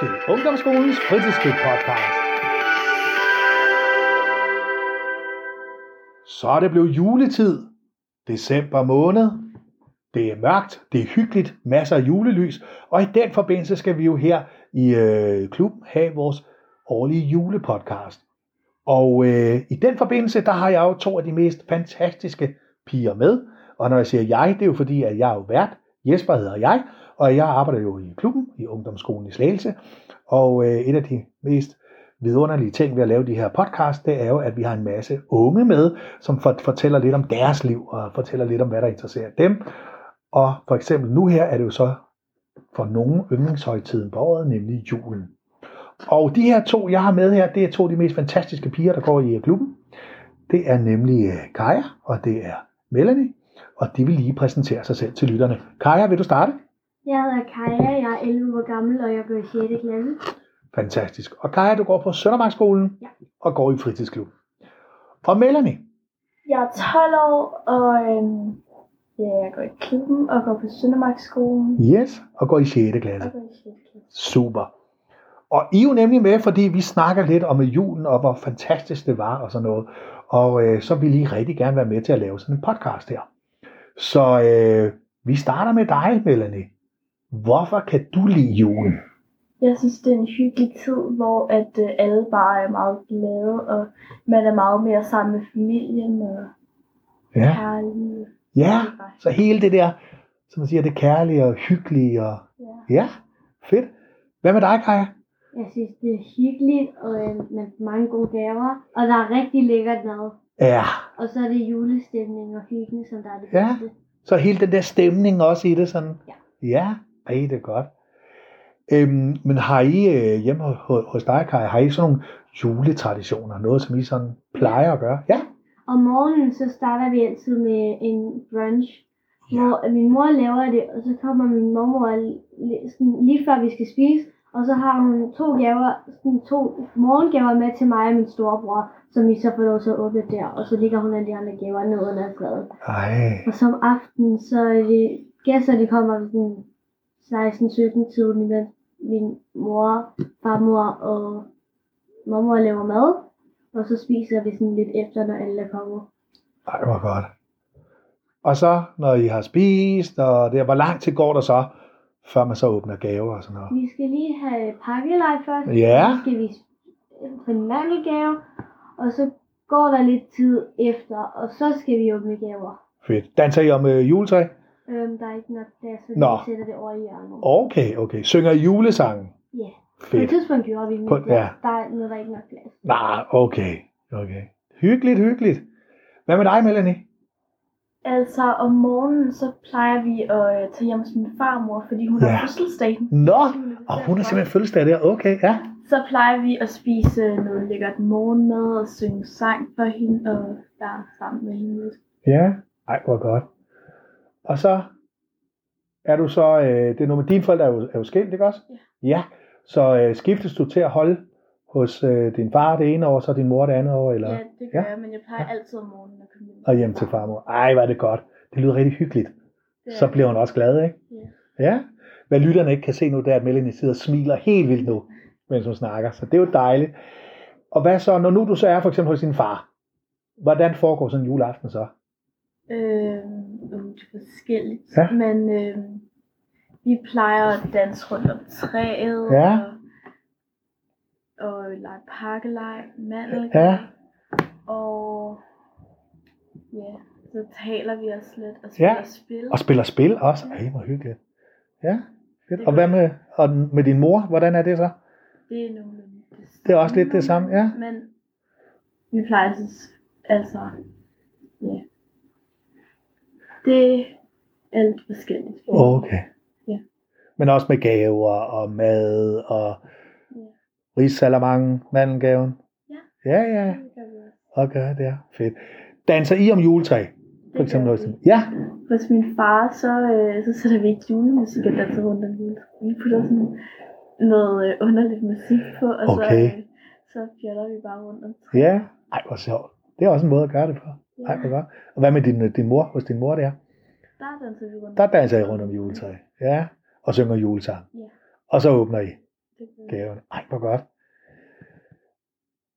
til Ungdomsskolens fritidsklub podcast. Så er det blevet juletid. December måned. Det er mørkt, det er hyggeligt, masser af julelys, og i den forbindelse skal vi jo her i øh, klubben have vores årlige julepodcast. Og øh, i den forbindelse, der har jeg jo to af de mest fantastiske piger med. Og når jeg siger jeg, det er jo fordi, at jeg er jo vært. Jesper hedder jeg, og jeg arbejder jo i klubben i Ungdomsskolen i Slagelse. Og øh, et af de mest vidunderlige ting ved at lave de her podcast, det er jo, at vi har en masse unge med, som for, fortæller lidt om deres liv, og fortæller lidt om, hvad der interesserer dem. Og for eksempel nu her er det jo så for nogle yndlingshøjtiden på året, nemlig julen. Og de her to, jeg har med her, det er to af de mest fantastiske piger, der går i øh, klubben. Det er nemlig øh, Kaja, og det er Melanie, og de vil lige præsentere sig selv til lytterne. Kaja, vil du starte? Jeg hedder Kaja, jeg er 11 år gammel, og jeg går i 6. klasse. Fantastisk. Og Kaja, du går på Søndermarkskolen Ja. og går i fritidsklub. Og Melanie, Jeg er 12 år, og øhm, ja, jeg går i klubben og går på Søndermarksskolen. yes, og går i 6. klasse. Og går i 6. klasse. Super. Og I er jo nemlig med, fordi vi snakker lidt om julen, og hvor fantastisk det var, og sådan noget. Og øh, så vil I rigtig gerne være med til at lave sådan en podcast her. Så øh, vi starter med dig, Melanie. Hvorfor kan du lide julen? Jeg synes, det er en hyggelig tid, hvor at øh, alle bare er meget glade, og man er meget mere sammen med familien og Ja, kærlige. ja så hele det der, som man siger, det kærlige og hyggelige. Og... Ja. Ja, fedt. Hvad med dig, Kaja? Jeg synes, det er hyggeligt, og øh, med mange gode gaver, og der er rigtig lækkert mad. Ja, Og så er det julestemning og hyggen, som der er det Ja. bedste. så hele den der stemning også i det sådan. Ja. Ja, ej, det er godt. Øhm, men har I øh, hjemme hos, hos dig, Kaja, har I sådan nogle juletraditioner? Noget, som I sådan plejer at gøre? Ja. Om morgenen, så starter vi altid med en brunch, Ja. hvor min mor laver det, og så kommer min mormor sådan, lige før vi skal spise, og så har hun to gaver, sådan to morgengaver med til mig og min storebror, som vi så får lov til at åbne der, og så ligger hun alle de andre gaver ned under fladet. Ej, Og som aften, så er det gæster, de kommer sådan 16-17 tiden, imens min mor, farmor og mormor laver mad. Og så spiser vi sådan lidt efter, når alle er kommet. ej, hvor godt. Og så, når I har spist, og det, hvor lang tid går der så, før man så åbner gaver og sådan noget? Vi skal lige have pakkelej først. Ja. Så skal vi få en mandelgave. Og så går der lidt tid efter, og så skal vi åbne gaver. Fedt. Danser I om øh, juletræ? Øhm, der er ikke nok plads, så Nå. vi sætter det over i hjørnet. Okay, okay. Synger I julesangen? Ja. På et Fedt. tidspunkt gjorde vi, men På- der, ja. der er noget, der er ikke nok plads. Nej, okay. Okay. Hyggeligt, hyggeligt. Hvad med dig, Melanie? Altså, om morgenen, så plejer vi at øh, tage hjem hos min farmor, fordi hun Ja. har fødselsdag. Nå, og hun har simpelthen fødselsdag der. Okay, ja. Så plejer vi at spise noget lækkert morgenmad og synge sang for hende og være sammen med hende. Ja, ej, hvor godt. Og så er du så, øh, det er noget med dine forældre er jo, er jo skilt, ikke også? Ja. Ja, så øh, skiftes du til at holde hos øh, din far det ene år, så din mor det andet år, eller? Ja, det gør Ja. jeg, men jeg plejer altid om morgenen at komme hjem. Og hjem til farmor. Ej, hvor er det godt. Det lyder rigtig hyggeligt. Er- Så bliver hun også glad, ikke? Ja. Ja. Hvad lytterne ikke kan se nu, det er, at Melanie sidder og smiler helt vildt nu, mens hun snakker. Så det er jo dejligt. Og hvad så, når nu du så er for eksempel hos din far, hvordan foregår sådan en juleaften så? Øh, um, det er forskelligt. Ja. Men øh, vi plejer at danse rundt om træet. Ja. Og, og lege pakkelej, mandel. Ja. Og ja, så taler vi os lidt og spiller Ja. spil. Og spiller spil også. Ej, hvor hyggeligt. Ja, fedt. Og hvad med, og med din mor, hvordan er det så? Det er nogenlunde det Det er også lidt det samme, ja. Men vi plejer altså, altså ja. Det er lidt forskelligt. Okay. Ja. Men også med gaver og mad og Ja. risalamang, mandelgaven. Ja. Ja, ja. Også. Gør det, ja. Fedt. Danser I om juletræ? For eksempel dem? Ja. Hos min far, så, øh, så sætter vi ikke julemusik og danser rundt om jul. Vi putter sådan noget øh, underligt musik på, og Okay. så, øh, så fjoller vi bare rundt om. Ja. Ej, hvor sjovt. Det er også en måde at gøre det på. Ej, hvor godt. Og hvad med din, din mor, hos din mor der? Der danser vi rundt. Der danser I rundt om juletræ. Ja. Og synger julesang. Ja. Og så åbner I. Gaverne. Ej, hvor godt.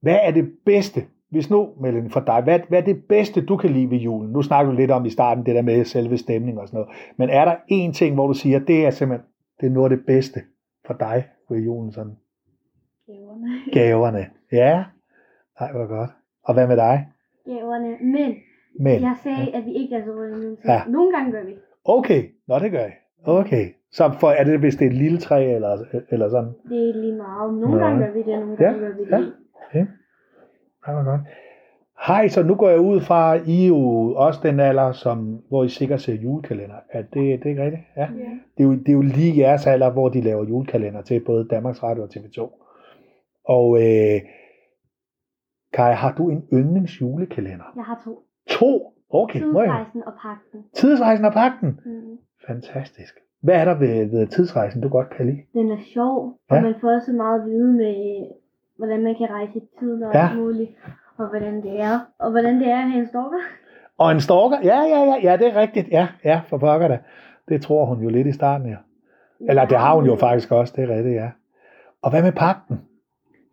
Hvad er det bedste, hvis nu, Mellem, for dig, hvad, hvad er det bedste, du kan lide ved julen? Nu snakker du lidt om i starten, det der med selve stemning og sådan noget. Men er der én ting, hvor du siger, det er simpelthen, det er noget af det bedste for dig ved julen, sådan Gaverne. gaverne? Ja, nej, hvor godt. Og hvad med dig? Gaverne. Men Men, jeg sagde, at vi ikke er så røde Ja. Nogle gange gør vi. okay, nå det gør jeg. Okay, så for, er det, hvis det er et lille træ, eller, eller sådan? Det er lige meget. Nogle Nå. gange gør vi det, nogle Ja, gange gør vi det ja. Okay. Ja, hvor godt. Hej, så nu går jeg ud fra, at I er jo også den alder, som, hvor I sikkert ser julekalender. Er det, det er ikke rigtigt? Ja. Ja. Det er, jo, det er jo lige jeres alder, hvor de laver julekalender til både Danmarks Radio og TV2. Og øh, Kai, har du en yndlingsjulekalender? Jeg har to. To? Okay. Tidsrejsen og pakken. Tidsrejsen og pakken. Mm. Fantastisk. Hvad er der ved, ved tidsrejsen, du godt kan lide? Den er sjov, Ja. og man får også meget viden med, hvordan man kan rejse i tiden og Ja. alt muligt. Og hvordan det er. Og hvordan det er at have en stalker. Og en stalker? Ja, ja, ja, ja, det er rigtigt. Ja, ja, for pokker da. Det tror hun jo lidt i starten, ja. Eller det har hun jo faktisk også, det er rigtigt, ja. Og hvad med pakken?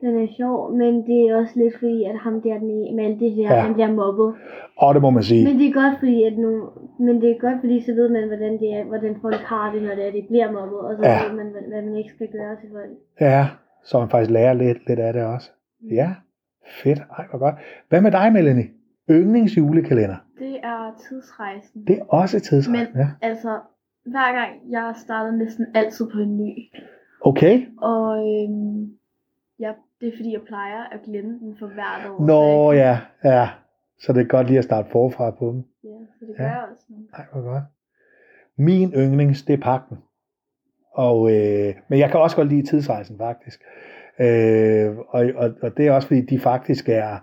Den er sjov, men det er også lidt fordi, at ham der med, med alt det her, Ja. han bliver mobbet. Og det må man sige. Men det er godt fordi, at nu, men det er godt fordi, så ved man, hvordan, det er, hvordan folk har det, når det er, de bliver mobbet. Og så Ja. ved man, hvad, hvad man ikke skal gøre til folk. Ja, så man faktisk lærer lidt, lidt af det også. Ja, fedt. Ej, hvor godt. Hvad med dig, Melanie? Yndlingsjulekalender. Det er tidsrejsen. Det er også tidsrejsen, Men ja. altså, hver gang jeg starter næsten altid på en ny. Okay. Og øhm, ja, det er fordi, jeg plejer at glemme den for hvert år. Nå ja, ja. Så det er godt lige at starte forfra på dem. ja, så det gør Ja. jeg også nu. Ej, hvor godt. Min yndlings, det er pakken. Og, øh, men jeg kan også godt lide tidsrejsen, faktisk. Øh, og, og, og det er også fordi, de faktisk er...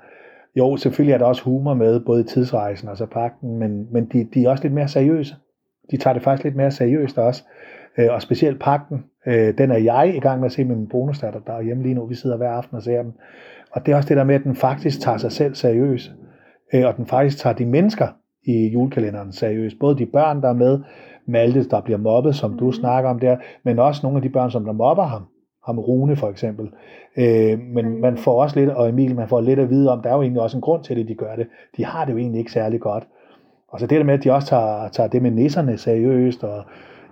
Jo, selvfølgelig er der også humor med, både i tidsrejsen og så pakken, men, men de, de er også lidt mere seriøse. De tager det faktisk lidt mere seriøst også. Øh, og specielt pakken, øh, den er jeg i gang med at se med min bonusdatter, der er hjemme lige nu. Vi sidder hver aften og ser den. Og det er også det der med, at den faktisk tager sig selv seriøst. Øh, og den faktisk tager de mennesker i julekalenderen seriøst. Både de børn, der er med, Malte, der bliver mobbet, som du Mhm. snakker om der, men også nogle af de børn, som der mobber ham. Ham Rune for eksempel. Øh, men Mhm. man får også lidt, og Emil, man får lidt at vide om, der er jo egentlig også en grund til det, de gør det. De har det jo egentlig ikke særlig godt. Og så det der med, at de også tager, tager det med nisserne seriøst, og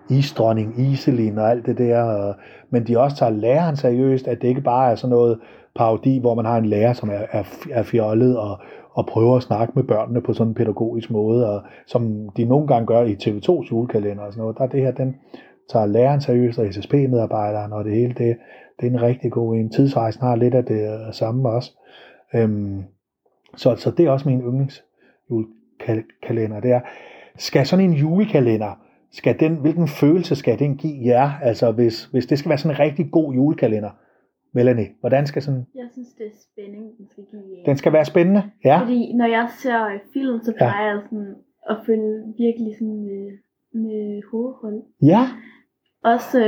isdronning, Iselin og alt det der, og, men de også tager læreren seriøst, at det ikke bare er sådan noget parodi, hvor man har en lærer, som er, er, er fjollet og, og prøver at snakke med børnene på sådan en pædagogisk måde, og som de nogle gange gør i TV2's julekalender og sådan noget. Der er det her, den tager læreren seriøst, og SSP-medarbejderen og det hele, det, det er en rigtig god en. Tidsrejsen har lidt af det øh, samme også. Øhm, så, så det er også min yndlings julekalender. Det er, skal sådan en julekalender, skal den, hvilken følelse skal den give jer? Altså hvis, hvis det skal være sådan en rigtig god julekalender, Melanie, hvordan skal sådan, Jeg synes, det er spænding, den skal give jer. den skal være spændende? Ja, Fordi når jeg ser øh, film, så plejer jeg sådan at følge virkelig sådan med, med hovedhold. ja, Også,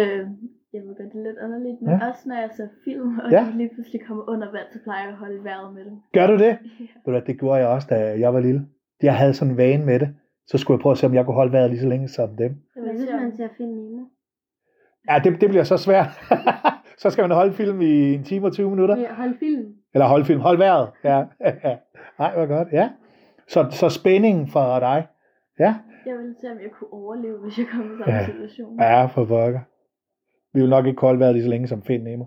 jeg ved godt, det er lidt underligt, men Ja. ja. også når jeg ser film, og Ja. ja. de lige pludselig kommer under vand, så plejer jeg at holde vejret med dem. gør du det? Ja. Det gjorde jeg også, da jeg var lille. Jeg havde sådan en vane med det. Så skulle jeg prøve at se, om jeg kunne holde vejret lige så længe som dem. Hvad hvis man ser film Nemo? Ja, det, det bliver så svært. så skal man holde film i en time og 20 minutter. Ja, hold film. Eller holde film. Hold vejret. Ja. Nej, hvor godt. Ja. Så, så spændingen for dig. Ja. Jeg ville se, om jeg kunne overleve, hvis jeg kom i sådan en Ja. situation. Ja, for pokker. Vi vil nok ikke holde vejret lige så længe som Find Nemo.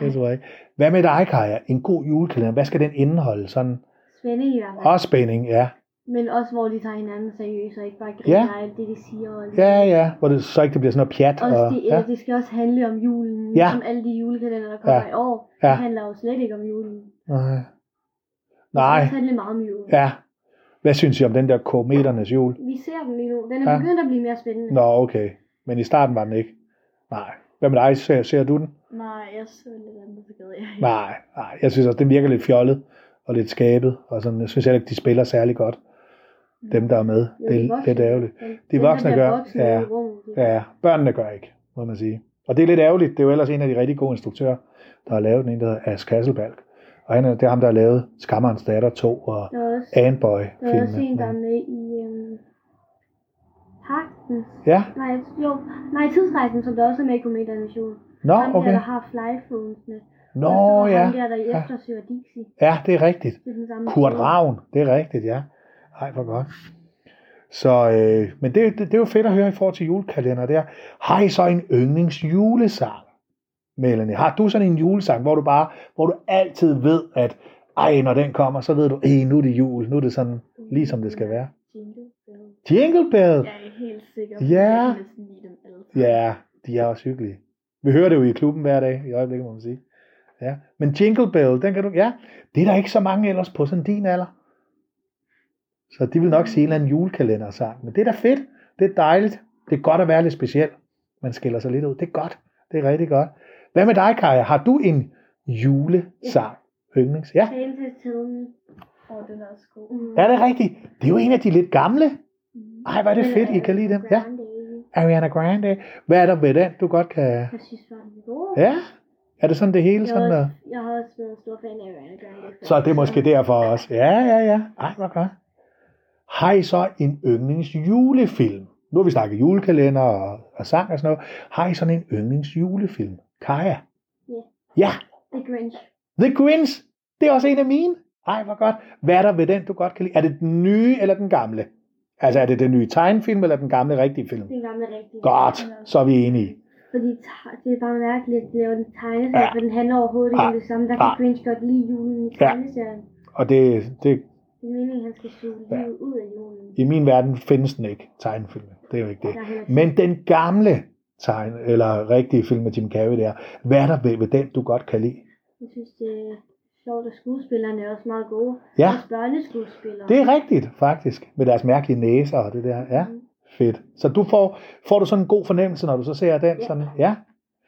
Det tror jeg ikke. Hvad med dig, Kaja? En god julekalender. Hvad skal den indeholde? Sådan Spænding fald. også spænding, ja. Men også hvor de tager hinanden seriøst, og ikke bare Ja. griner af alt det, de siger. Og Ja, ja. Hvor det så ikke det bliver sådan noget pjat. Også Og, de, ja. ja. det skal også handle om julen, Ja. som alle de julekalender, der kommer Ja. i år. Ja. Det handler jo slet ikke om julen. Nej. Det Nej. skal handle meget om julen. Ja. Hvad synes I om den der kometernes jul? Vi ser den lige nu. Den er Ja. ja. begyndt at blive mere spændende. Nå, okay. Men i starten var den ikke. Nej. Hvad med dig? Ser, ser du den? Nej, jeg så lidt andet, gad jeg ikke. Nej, nej. Jeg synes også, den virker lidt fjollet og lidt skabet. Og sådan, jeg synes heller ikke, de spiller særlig godt. Dem, der er med. Jo, Det de er lidt ærgerligt. De voksne der gør, ja. Ja, børnene gør ikke, må man sige. Og det er lidt ærgerligt. Det er jo ellers en af de rigtig gode instruktører, der har lavet den, en der hedder Ask Hasselbalg. Og han er, det er ham, der har lavet Skammerens Datter 2 og Der Anboy der er også en, filmene. der er med i øhm, Pagten. Ja, Nej, jo, nej, Tidsrejsen, som der også er med i Komediernes Jul. Nå, ham der, okay. der har flyphonesene. Nå, ja. ham der, der Ja. eftersøger Dixie. Ja, det er rigtigt. Det er Kurt. Ravn, det er rigtigt, ja. Ej, hvor godt. Så, øh, men det, det, det er jo fedt at høre i forhold til julekalender der. Har I så en yndlingsjulesang, Melanie? Har du sådan en julesang, hvor du bare, hvor du altid ved, at ej, når den kommer, så ved du, ej, nu er det jul, nu er det sådan, lige som det skal være. Jingle Bell. Jingle Bell, Jeg er helt sikker på, Ja. sammen. ja, de er også hyggelige. Vi hører det jo i klubben hver dag, i øjeblikket må man sige. Ja. Men Jingle Bell, den kan du, ja, det er der ikke så mange ellers på sådan din alder. Så de vil nok sige en eller anden julekalendersang. Men det er da fedt. Det er dejligt. Det er godt at være lidt speciel. Man skiller sig lidt ud. Det er godt. Det er rigtig godt. Hvad med dig, Kaja? Har du en julesang? Yndlings? Ja. Tale to tell me. Og den er også god. Mm. Er det rigtigt? Det er jo en af de lidt gamle. Mm. Ej, hvor er det fedt, I er kan lide dem. Ja. Ariana Grande. Hvad er der ved den, du godt kan... Jeg synes, var. Ja? Er det sådan det hele? Jeg Sådan har, jeg har også været stor fan af Ariana Grande. Så er det måske derfor også. Ja, ja, ja. Ej, hvor godt. Har I så en yndlingsjulefilm? Nu har vi snakket julekalender og, og sang og sådan noget. Har I sådan en yndlingsjulefilm? Kaja? Ja. Ja, The Grinch. The Grinch. Det er også en af mine. Ej, hvor godt. Hvad er der ved den, du godt kan lide? Er det den nye eller den gamle? Altså, er det den nye tegnefilm eller den gamle rigtige film? Den gamle rigtige. Godt, så er vi enige. Fordi det er bare mærkeligt, at det er en tegneserie, Ja. ja. for den handler overhovedet ikke Ja. om det samme. Der Ja. kan Grinch godt lide julen i Ja. tegneserien. Og det, det, Det er meningen, at han skal suge Ja. livet ud af julen. i min verden findes den ikke, tegnefilm. Det er jo ikke det. Men den gamle tegn, eller rigtige film med Jim Carrey der, hvad er der ved, ved den, du godt kan lide? Jeg synes, det er sjovt, at skuespillerne er også meget gode. Ja. Også børneskuespillere. Det er rigtigt, faktisk, med deres mærkelige næser og det der. Ja, Mhm. fedt. Så du får, får du sådan en god fornemmelse, når du så ser den? Ja. Sådan, ja,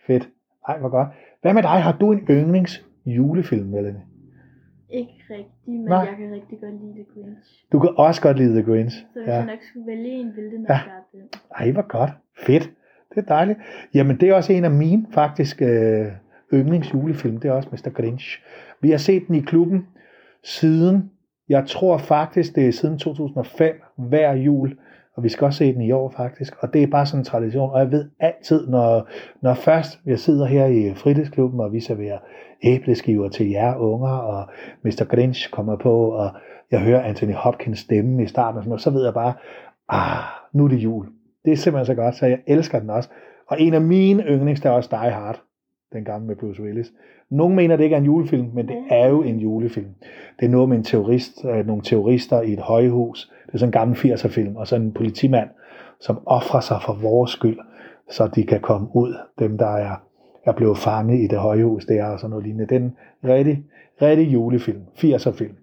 fedt. Ej, hvor godt. Hvad med dig? Har du en yndlings julefilm, Melanie? Ikke rigtigt, men Nej. jeg kan rigtig godt lide The Grinch. Du kan også godt lide The Grinch. Så hvis Ja. jeg nok skulle vælge en, ville det nok Ja. være den. Ej, hvor godt. Fedt. Det er dejligt. Jamen, det er også en af mine faktisk øh, yndlingsjulefilm. Det er også Mr. Grinch. Vi har set den i klubben siden, jeg tror faktisk, det er siden 2005, hver jul. Og vi skal også se den i år faktisk. Og det er bare sådan en tradition. Og jeg ved altid, når, når først jeg sidder her i fritidsklubben, og vi serverer æbleskiver til jer unger, og Mr. Grinch kommer på, og jeg hører Anthony Hopkins stemme i starten, og sådan noget, så ved jeg bare, ah, nu er det jul. Det er simpelthen så godt, så jeg elsker den også. Og en af mine yndlings, der er også Die Hard, den gamle med Bruce Willis. Nogle mener, det ikke er en julefilm, men det er jo en julefilm. Det er noget med en terrorist, øh, nogle terrorister i et højhus. Det er sådan en gammel 80'er film, og så en politimand, som offrer sig for vores skyld, så de kan komme ud, dem der er, er blevet fanget i det højhus der, og sådan noget lignende. Det er en rigtig, rigtig julefilm, 80'er film.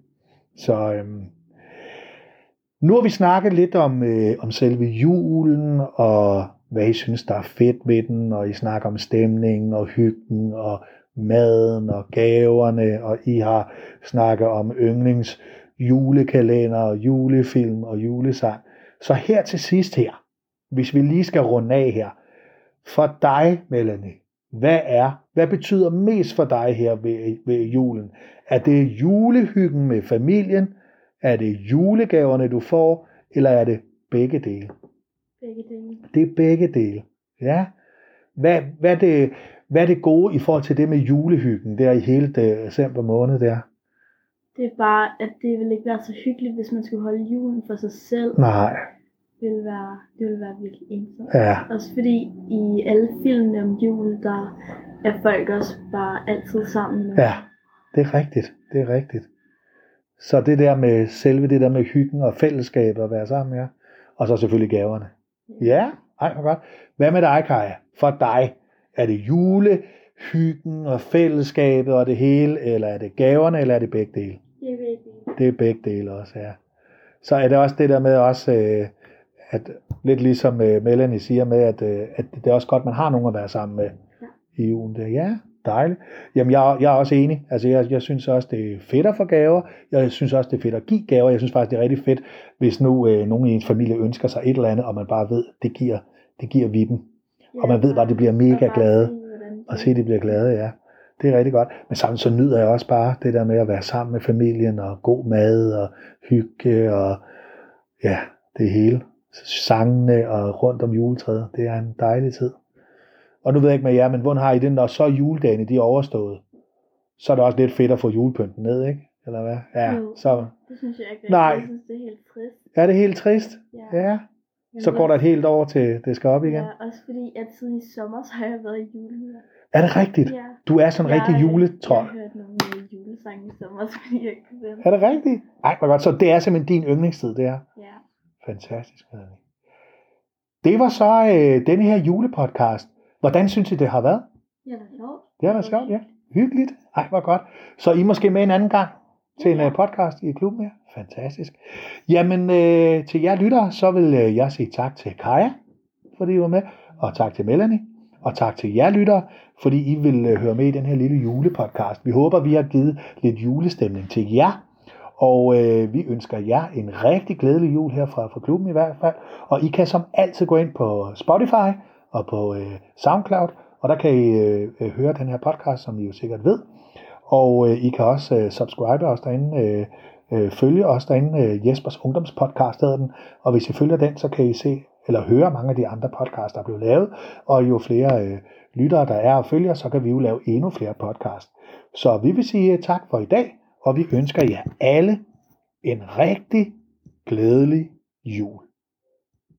Så øhm, nu har vi snakket lidt om, øh, om selve julen, og hvad I synes, der er fedt ved den, og I snakker om stemningen, og hyggen, og maden, og gaverne, og I har snakket om yndlings julekalender, og julefilm og julesang. Så her til sidst her, hvis vi lige skal runde af her, for dig, Melanie, hvad er, hvad betyder mest for dig her ved, ved julen? Er det julehyggen med familien? Er det julegaverne, du får? Eller er det begge dele? Begge dele. Det er begge dele. Ja. Hvad, hvad, det, hvad er det gode i forhold til det med julehyggen der i hele december måned der? Det er bare, at det ville ikke være så hyggeligt, hvis man skulle holde julen for sig selv. Nej. Det ville være, det ville være virkelig ensomt. Ja. Også fordi i alle filmene om jul, der er folk også bare altid sammen. Ja. Det er rigtigt. Det er rigtigt. Så det der med selve det der med hyggen og fællesskabet at være sammen, ja. Og så selvfølgelig gaverne. Ja, ej, hvor godt. Hvad med dig, Kaja? For dig, er det julehyggen og fællesskabet og det hele, eller er det gaverne, eller er det begge dele? Det er vigtigt. Det er begge dele også, ja. Så er det også det der med også, øh, at lidt ligesom øh, Melanie siger med, at, øh, at det er også godt, man har nogen at være sammen med i julen. Der. Ja, dejligt. Jamen, jeg, jeg er også enig. Altså, jeg, jeg synes også, det er fedt at få gaver. Jeg synes også, det er fedt at give gaver. Jeg synes faktisk, det er rigtig fedt, hvis nu øh, nogen i ens familie ønsker sig et eller andet, og man bare ved, det giver, det giver vi dem. Og man ved bare, det bliver mega glade. Og se, de bliver glade, ja. Det er rigtig godt. Men samtidig så nyder jeg også bare det der med at være sammen med familien, og god mad, og hygge, og ja, det hele. Sangene og rundt om juletræet. Det er en dejlig tid. Og nu ved jeg ikke med jer, men hvordan har I det, når så juledagene de er overstået? Så er det også lidt fedt at få julepynten ned, ikke? Eller hvad? Ja, Jo. så Det synes jeg ikke. Nej. Jeg synes, det er helt trist. er det helt trist. Ja. Ja. Så går der et helt år til det skal op igen. Ja, også fordi, at siden i sommer, så har jeg været i julehumør. Er det rigtigt? Ja. Du er sådan en rigtig juletrold. Jeg har hørt nogle julesange i sommer, så fordi jeg ikke vente. Er det rigtigt? Ej, hvor godt. Så det er simpelthen din yndlingstid, det er. Ja. Fantastisk, Melanie. Det var så øh, denne her julepodcast. Hvordan synes I, det har været? Ja, det er sjovt. Det har været sjovt, ja. Hyggeligt. Ej, hvor godt. Så I måske med en anden gang til en øh, podcast i klubben her. Fantastisk. Jamen, øh, til jer lyttere, så vil øh, jeg sige tak til Kaja, fordi I var med, og tak til Melanie, og tak til jer lyttere, fordi I vil øh, høre med i den her lille julepodcast. Vi håber, vi har givet lidt julestemning til jer, og øh, vi ønsker jer en rigtig glædelig jul her fra, fra klubben i hvert fald. Og I kan som altid gå ind på Spotify og på øh, SoundCloud, og der kan I øh, øh høre den her podcast, som I jo sikkert ved. Og øh, I kan også øh, subscribe os derinde, øh, øh, følge os derinde, øh, Jespers Ungdomspodcast hedder den. Og hvis I følger den, så kan I se eller høre mange af de andre podcasts, der er blevet lavet. Og jo flere øh, lyttere der er og følger, så kan vi jo lave endnu flere podcasts. Så vi vil sige øh, tak for i dag, og vi ønsker jer alle en rigtig glædelig jul.